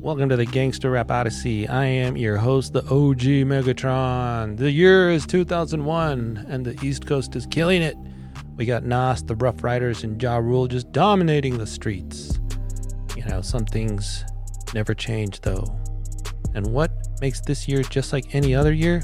Welcome to the Gangsta Rap Odyssey. I am your host, the OG Megatron. The year is 2001, and the East Coast is killing it. We got Nas, the Ruff Ryders, and Ja Rule just dominating the streets. You know, some things never change, though. And what makes this year just like any other year?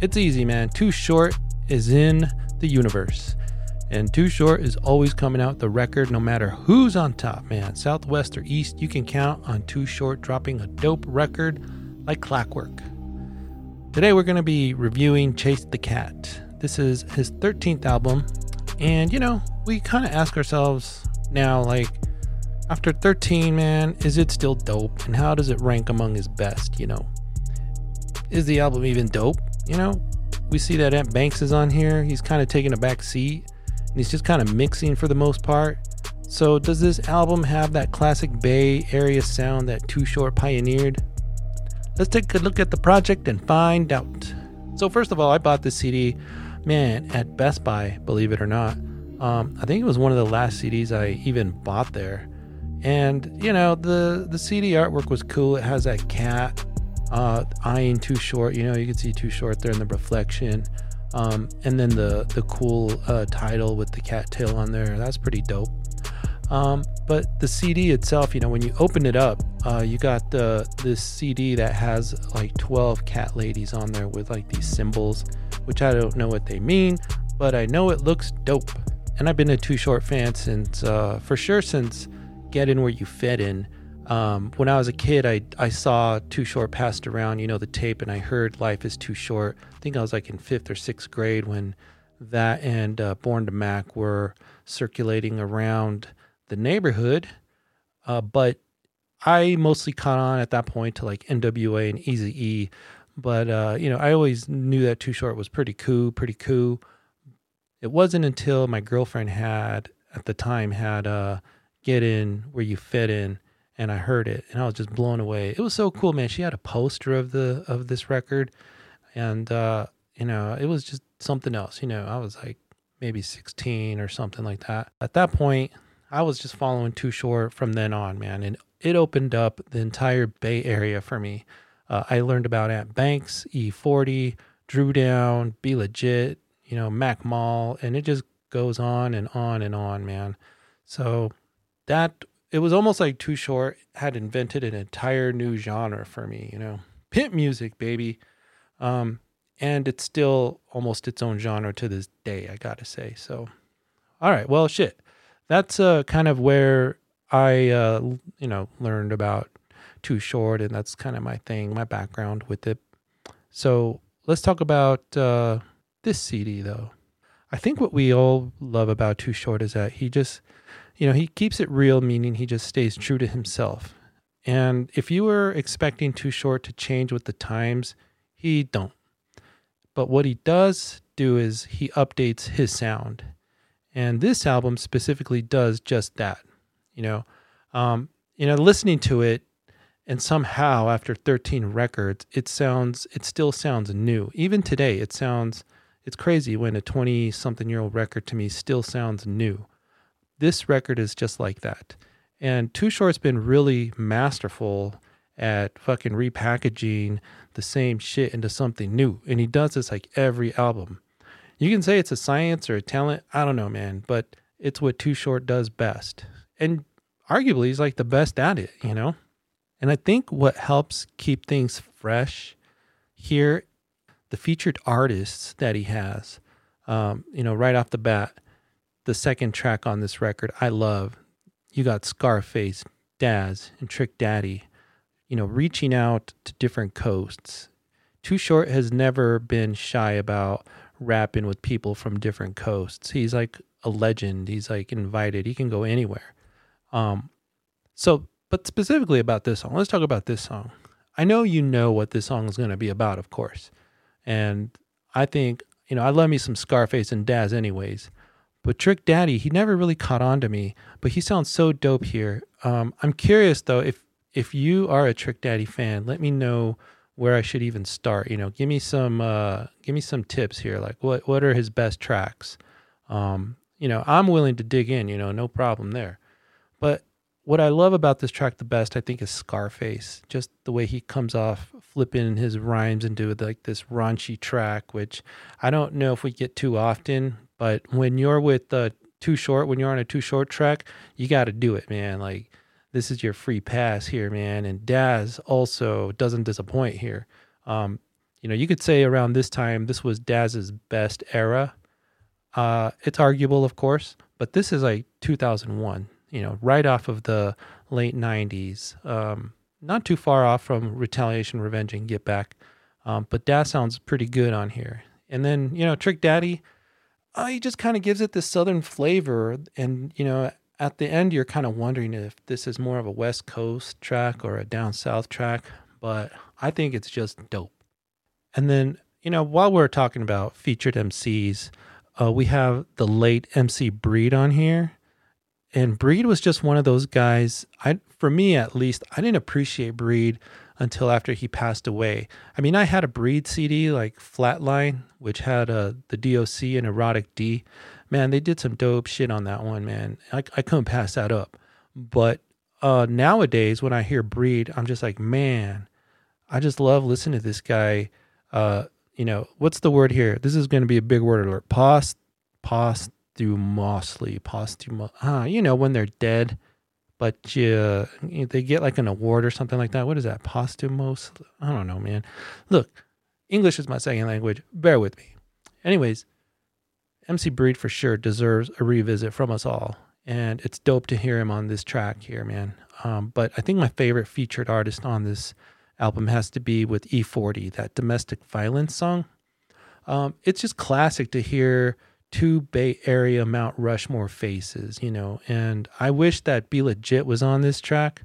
It's easy, man. Too Short is in the universe. And Too Short is always coming out the record no matter who's on top, man. Southwest or East, you can count on Too Short dropping a dope record like clockwork. Today we're going to be reviewing Chase the Cat. This is his 13th album. And, you know, we kind of ask ourselves now, like, after 13, man, is it still dope? And how does it rank among his best, you know? Is the album even dope? You know, we see that Ant Banks is on here. He's kind of taking a back seat and he's just kind of mixing for the most part. So, does this album have that classic Bay Area sound that Too Short pioneered? Let's take a look at the project and find out. So, first of all, I bought this CD, man, at Best Buy, believe it or not. Um, I think it was one of the last CDs I even bought there. And you know the the CD artwork was cool. It has that cat uh, eyeing Too Short. You know you can see Too Short there in the reflection. Um, and then the the cool uh, title with the cat tail on there. That's pretty dope. Um, but the CD itself, you know, when you open it up, uh, you got the this CD that has like 12 cat ladies on there with like these symbols, which I don't know what they mean, but I know it looks dope. And I've been a Too Short fan since, uh, for sure, since Get In Where You Fit In. Um, when I was a kid, I, I saw Too Short passed around, you know, the tape, and I heard Life is Too Short. I think I was like in fifth or sixth grade when that and uh, Born to Mac were circulating around the neighborhood. Uh, but I mostly caught on at that point to like NWA and Easy E. But, uh, you know, I always knew that Too Short was pretty cool, pretty cool. It wasn't until my girlfriend had, at the time, had uh, Get In Where You Fit In and I heard it and I was just blown away. It was so cool, man. She had a poster of the of this record and uh, you know, it was just something else. You know, I was like maybe 16 or something like that. At that point, I was just following Too Short from then on, man, and it opened up the entire Bay Area for me. Uh, I learned about Ant Banks, E40, Dru Down, Be Legit, you know, Mac Mall, and it just goes on and on and on, man. So that it was almost like Too Short had invented an entire new genre for me, you know, pimp music, baby. Um, and it's still almost its own genre to this day, I gotta say. So, all right, well, shit, that's uh, kind of where I, uh, you know, learned about Too Short, and that's kind of my thing, my background with it. So let's talk about uh, this CD, though. I think what we all love about Too Short is that he just you know, he keeps it real, meaning he just stays true to himself. And if you were expecting Too Short to change with the times, he don't. But what he does do is he updates his sound. And this album specifically does just that. You know, um, you know, listening to it, and somehow after 13 records, it sounds, it still sounds new. Even today, it sounds, it's crazy when a 20 something year old record to me still sounds new. This record is just like that. And Too Short's been really masterful at fucking repackaging the same shit into something new. And he does this like every album. You can say it's a science or a talent. I don't know, man, but it's what Too Short does best. And arguably, he's like the best at it, you know? And I think what helps keep things fresh here, the featured artists that he has, um, you know, right off the bat, the second track on this record, I love. You got Scarface, Daz, and Trick Daddy, you know, reaching out to different coasts. Too Short has never been shy about rapping with people from different coasts. He's like a legend. He's like invited. He can go anywhere. Um, so, but specifically about this song, let's talk about this song. I know you know what this song is going to be about, of course. And I think, you know, I love me some Scarface and Daz anyways. But Trick Daddy, he never really caught on to me, but he sounds so dope here. Um, I'm curious though, if if you are a Trick Daddy fan, let me know where I should even start. You know, give me some uh, give me some tips here. Like what what are his best tracks? Um, you know, I'm willing to dig in. You know, no problem there. But what I love about this track the best, I think, is Scarface. Just the way he comes off flipping his rhymes into like this raunchy track, which I don't know if we get too often. But when you're with uh, Too Short, when you're on a Too Short track, you got to do it, man. Like this is your free pass here, man. And Daz also doesn't disappoint here. Um, you know, you could say around this time this was Daz's best era. Uh, it's arguable, of course, but this is like 2001. You know, right off of the late 90s. Um, not too far off from Retaliation, Revenge, and Get Back. Um, but Daz sounds pretty good on here. And then, you know, Trick Daddy, uh, he just kind of gives it this southern flavor. And, you know, at the end, you're kind of wondering if this is more of a West Coast track or a down south track. But I think it's just dope. And then, you know, while we're talking about featured MCs, uh, we have the late MC Breed on here. And Breed was just one of those guys. I, for me at least, I didn't appreciate Breed until after he passed away. I mean, I had a Breed CD like Flatline, which had uh, the DOC and Erotic D. Man, they did some dope shit on that one, man. I, I couldn't pass that up. But uh, nowadays, when I hear Breed, I'm just like, man, I just love listening to this guy. Uh, you know, what's the word here? This is going to be a big word alert. Post, posthumously, posthumous. Ah, you know, when they're dead but you, they get like an award or something like that. What is that? Posthumous? I don't know, man. Look, English is my second language. Bear with me. Anyways, MC Breed for sure deserves a revisit from us all. And it's dope to hear him on this track here, man. Um, but I think my favorite featured artist on this album has to be with E40, that domestic violence song. Um, it's just classic to hear two Bay Area Mount Rushmore faces, you know. And I wish that Be Legit was on this track,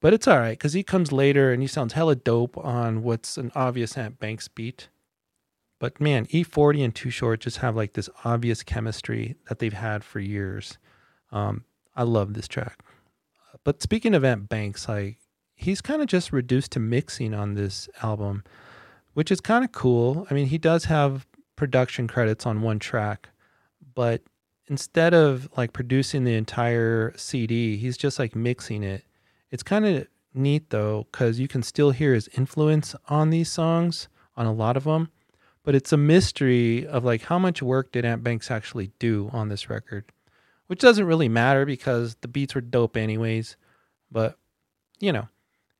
but it's all right because he comes later and he sounds hella dope on what's an obvious Ant Banks beat. But man, E40 and Too Short just have like this obvious chemistry that they've had for years. Um, I love this track. But speaking of Ant Banks, like he's kind of just reduced to mixing on this album, which is kind of cool. I mean, he does have production credits on one track, but instead of like producing the entire CD, he's just like mixing it. It's kind of neat though, because you can still hear his influence on these songs, on a lot of them. But it's a mystery of like how much work did Ant Banks actually do on this record, which doesn't really matter because the beats were dope anyways. But you know,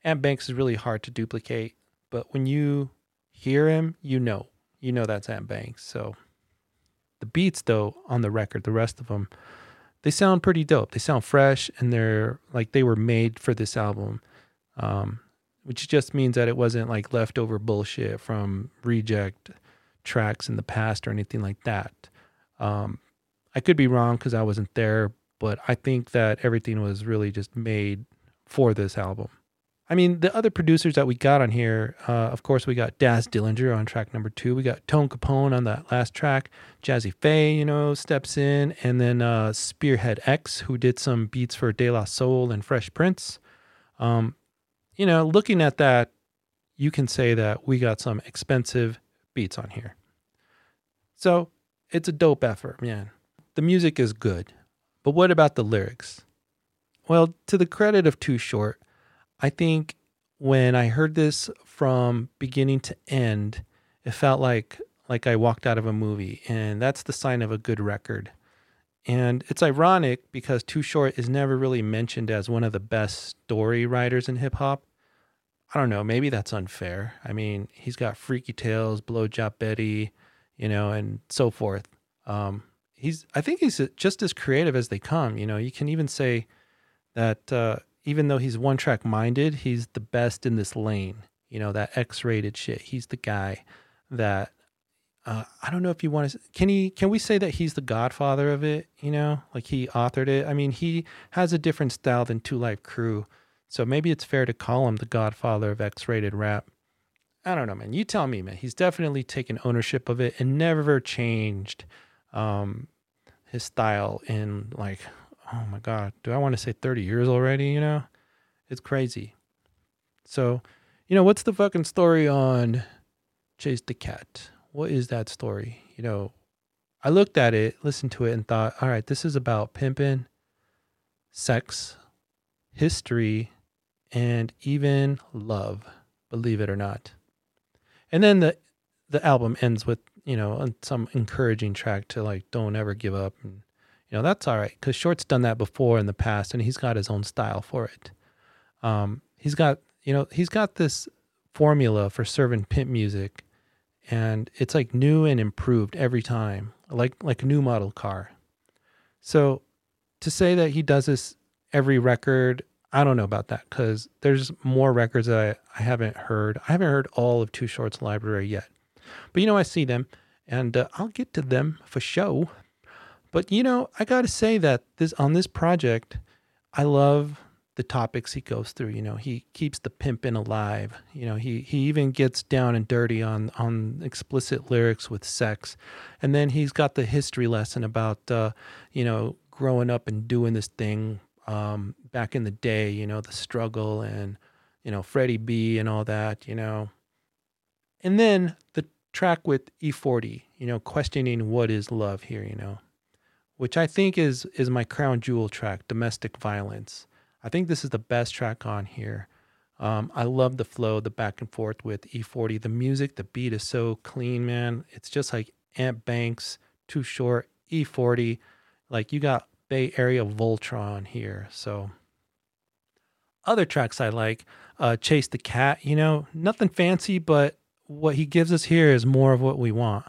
Ant Banks is really hard to duplicate. But when you hear him, you know, you know that's Ant Banks. So the beats, though, on the record, the rest of them, they sound pretty dope. They sound fresh and they're like they were made for this album, um, which just means that it wasn't like leftover bullshit from reject tracks in the past or anything like that. Um, I could be wrong because I wasn't there, but I think that everything was really just made for this album. I mean, the other producers that we got on here, uh, of course, we got Daz Dillinger on track number two. We got Tone Capone on that last track. Jazzy Pha, you know, steps in. And then uh, Spearhead X, who did some beats for De La Soul and Fresh Prince. Um, you know, looking at that, you can say that we got some expensive beats on here. So it's a dope effort, man. The music is good. But what about the lyrics? Well, to the credit of Too Short, I think when I heard this from beginning to end, it felt like like I walked out of a movie, and that's the sign of a good record. And it's ironic because Too Short is never really mentioned as one of the best story writers in hip hop. I don't know, maybe that's unfair. I mean, he's got Freaky Tales, Blowjob Betty, you know, and so forth. Um, he's, I think he's just as creative as they come. You know, you can even say that uh, even though he's one track minded, he's the best in this lane. You know, that X rated shit. He's the guy that uh, I don't know if you want to can he can we say that he's the godfather of it, you know? Like he authored it. I mean, he has a different style than 2 Live Crew. So maybe it's fair to call him the godfather of X-rated rap. I don't know, man. You tell me, man. He's definitely taken ownership of it and never changed um, his style in like oh my God, do I want to say 30 years already? You know, it's crazy. So, you know, what's the fucking story on Chase the Cat? What is that story? You know, I looked at it, listened to it, and thought, all right, this is about pimping, sex, history, and even love, believe it or not. And then the the album ends with, you know, some encouraging track to like don't ever give up and you know, that's all right cuz Short's done that before in the past and he's got his own style for it. Um he's got, you know, he's got this formula for serving pimp music and it's like new and improved every time, like like a new model car. So to say that he does this every record, I don't know about that because there's more records that I, I haven't heard. I haven't heard all of Too Short's library yet, but you know I see them, and uh, I'll get to them for show. But you know I got to say that this on this project, I love the topics he goes through. You know, he keeps the pimping alive. You know, he he even gets down and dirty on on explicit lyrics with sex, and then he's got the history lesson about uh, you know growing up and doing this thing um, back in the day. You know, the struggle and you know Freddie B and all that. You know, and then the track with E40. You know, questioning what is love here. You know, which I think is is my crown jewel track, domestic violence I think this is the best track on here. Um, I love the flow, the back and forth with E40. The music, the beat is so clean, man. It's just like Ant Banks, Too Short, E40. Like you got Bay Area Voltron here. So other tracks I like, uh, Chase the Cat. You know, nothing fancy, but what he gives us here is more of what we want.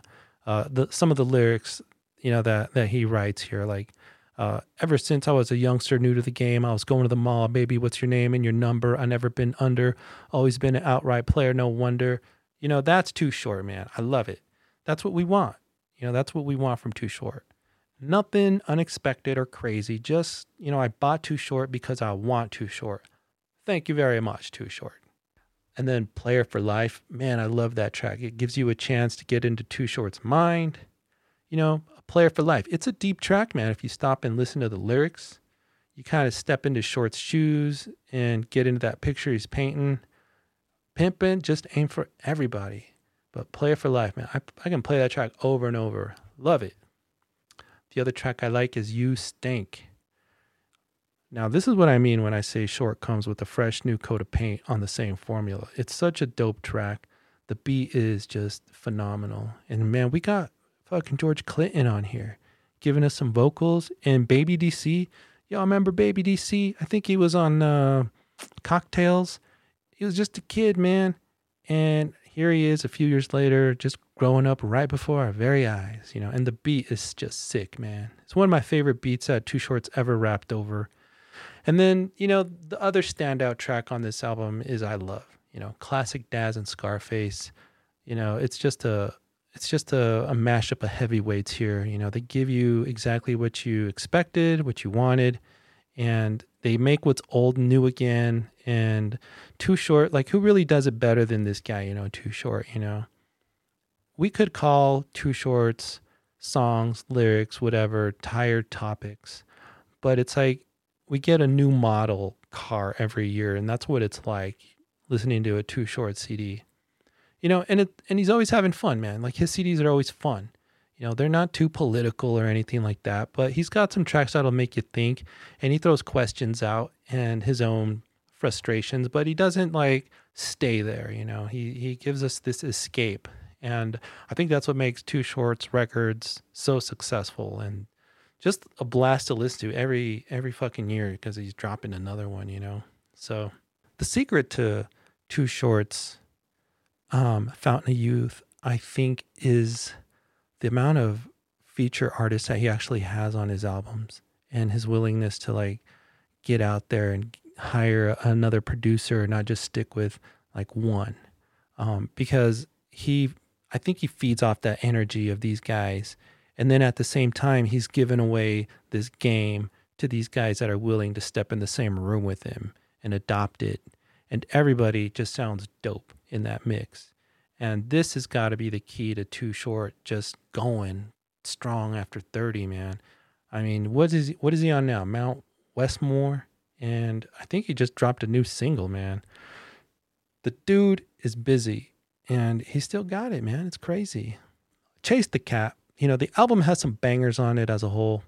Uh, the some of the lyrics, you know, that that he writes here, like uh, ever since I was a youngster new to the game, I was going to the mall. Baby, what's your name and your number? I never been under. Always been an outright player. No wonder. You know, that's too short, man. I love it. That's what we want. You know, that's what we want from Too Short. Nothing unexpected or crazy. Just, you know, I bought Too Short because I want Too Short. Thank you very much, Too Short. And then Player for Life. Man, I love that track. It gives you a chance to get into Too Short's mind. You know, Player for Life. It's a deep track, man. If you stop and listen to the lyrics, you kind of step into Short's shoes and get into that picture he's painting. Pimpin' just aim for everybody. But Player for Life, man. I, I can play that track over and over. Love it. The other track I like is You Stink. Now, this is what I mean when I say Short comes with a fresh new coat of paint on the same formula. It's such a dope track. The beat is just phenomenal. And man, we got fucking George Clinton on here, giving us some vocals. And Baby DC, y'all remember Baby DC? I think he was on uh, Cocktails. He was just a kid, man. And here he is a few years later, just growing up right before our very eyes, you know. And the beat is just sick, man. It's one of my favorite beats that Too Short's ever rapped over. And then, you know, the other standout track on this album is I Love, you know, classic Daz and Scarface. You know, it's just a, it's just a, a mashup of heavyweights here. You know, they give you exactly what you expected, what you wanted, and they make what's old new again. And Too Short, like, who really does it better than this guy? You know, Too Short. You know, we could call Too Short's songs, lyrics, whatever, tired topics, but it's like we get a new model car every year, and that's what it's like listening to a Too Short CD you know, and it and he's always having fun, man. Like his CDs are always fun. You know, they're not too political or anything like that, but he's got some tracks that'll make you think, and he throws questions out and his own frustrations, but he doesn't like stay there. You know, he he gives us this escape, and I think that's what makes Too Short's records so successful and just a blast to listen to every every fucking year because he's dropping another one. You know, so the secret to Too Short's um, Fountain of Youth, I think, is the amount of feature artists that he actually has on his albums and his willingness to like get out there and hire another producer, not just stick with like one. Um, because he, I think he feeds off that energy of these guys. And then at the same time, he's given away this game to these guys that are willing to step in the same room with him and adopt it. And everybody just sounds dope in that mix. And this has got to be the key to Too Short just going strong after 30, man. I mean, what is he, what is he on now? Mount Westmore, and I think he just dropped a new single, man. The dude is busy, and he still got it, man. It's crazy. Chase the Cat. You know, the album has some bangers on it as a whole.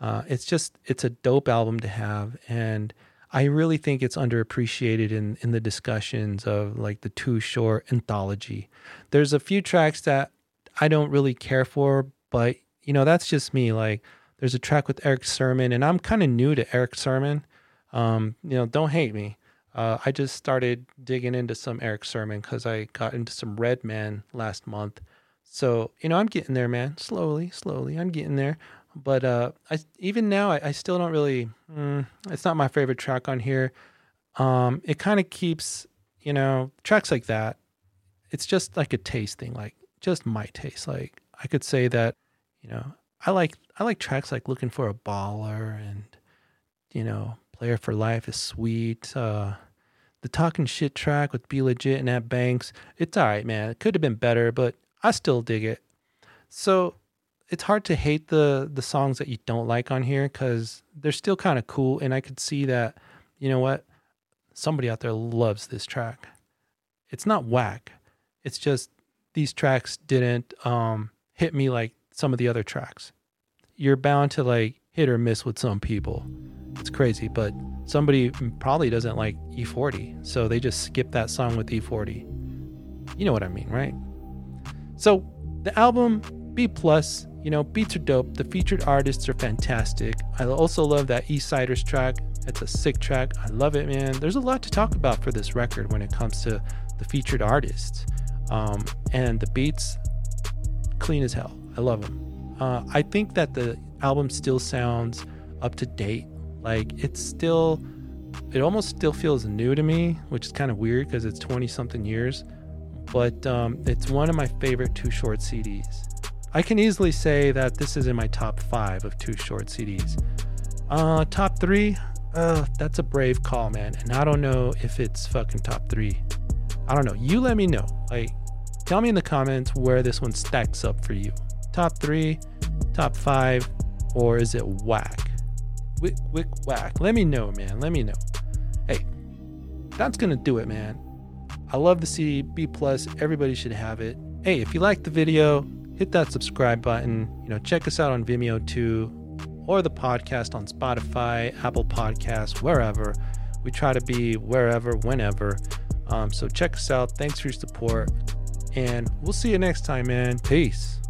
Uh, it's just it's a dope album to have, and I really think it's underappreciated in in the discussions of like the Too Short anthology. There's a few tracks that I don't really care for, but you know that's just me. Like there's a track with Erick Sermon, and I'm kind of new to Erick Sermon. Um, you know, don't hate me. Uh, I just started digging into some Erick Sermon because I got into some Redman last month. So you know, I'm getting there, man. Slowly, slowly, I'm getting there. But uh, I even now, I, I still don't really. Mm, it's not my favorite track on here. Um, it kind of keeps, you know, tracks like that. It's just like a taste thing, like just my taste. Like I could say that, you know, I like I like tracks like "Looking for a Baller" and, you know, "Player for Life" is sweet. Uh, the talking shit track with "Be Legit" and Ant Banks, it's all right, man. It could have been better, but I still dig it. So it's hard to hate the the songs that you don't like on here because they're still kind of cool, and I could see that. You know what? Somebody out there loves this track. It's not whack. It's just these tracks didn't um, hit me like some of the other tracks. You're bound to like hit or miss with some people. It's crazy, but somebody probably doesn't like E40, so they just skip that song with E40. You know what I mean, right? So the album B plus, you know, beats are dope. The featured artists are fantastic. I also love that Eastsiders track. It's a sick track. I love it, man. There's a lot to talk about for this record when it comes to the featured artists. Um, and the beats, clean as hell. I love them. Uh, I think that the album still sounds up to date. Like it's still, it almost still feels new to me, which is kind of weird because it's 20 something years. But um, it's one of my favorite Too Short CDs. I can easily say that this is in my top five of Too Short CDs. Uh, top three, uh, that's a brave call, man. And I don't know if it's fucking top three. I don't know. You let me know. Like, tell me in the comments where this one stacks up for you. Top three, top five, or is it whack? Wick, wick, whack. Let me know, man. Let me know. Hey, that's gonna do it, man. I love the CD B plus. Everybody should have it. Hey, if you liked the video, hit that subscribe button. You know, check us out on Vimeo too, or the podcast on Spotify, Apple Podcasts, wherever. We try to be wherever, whenever. Um, so check us out. Thanks for your support. And we'll see you next time, man. Peace.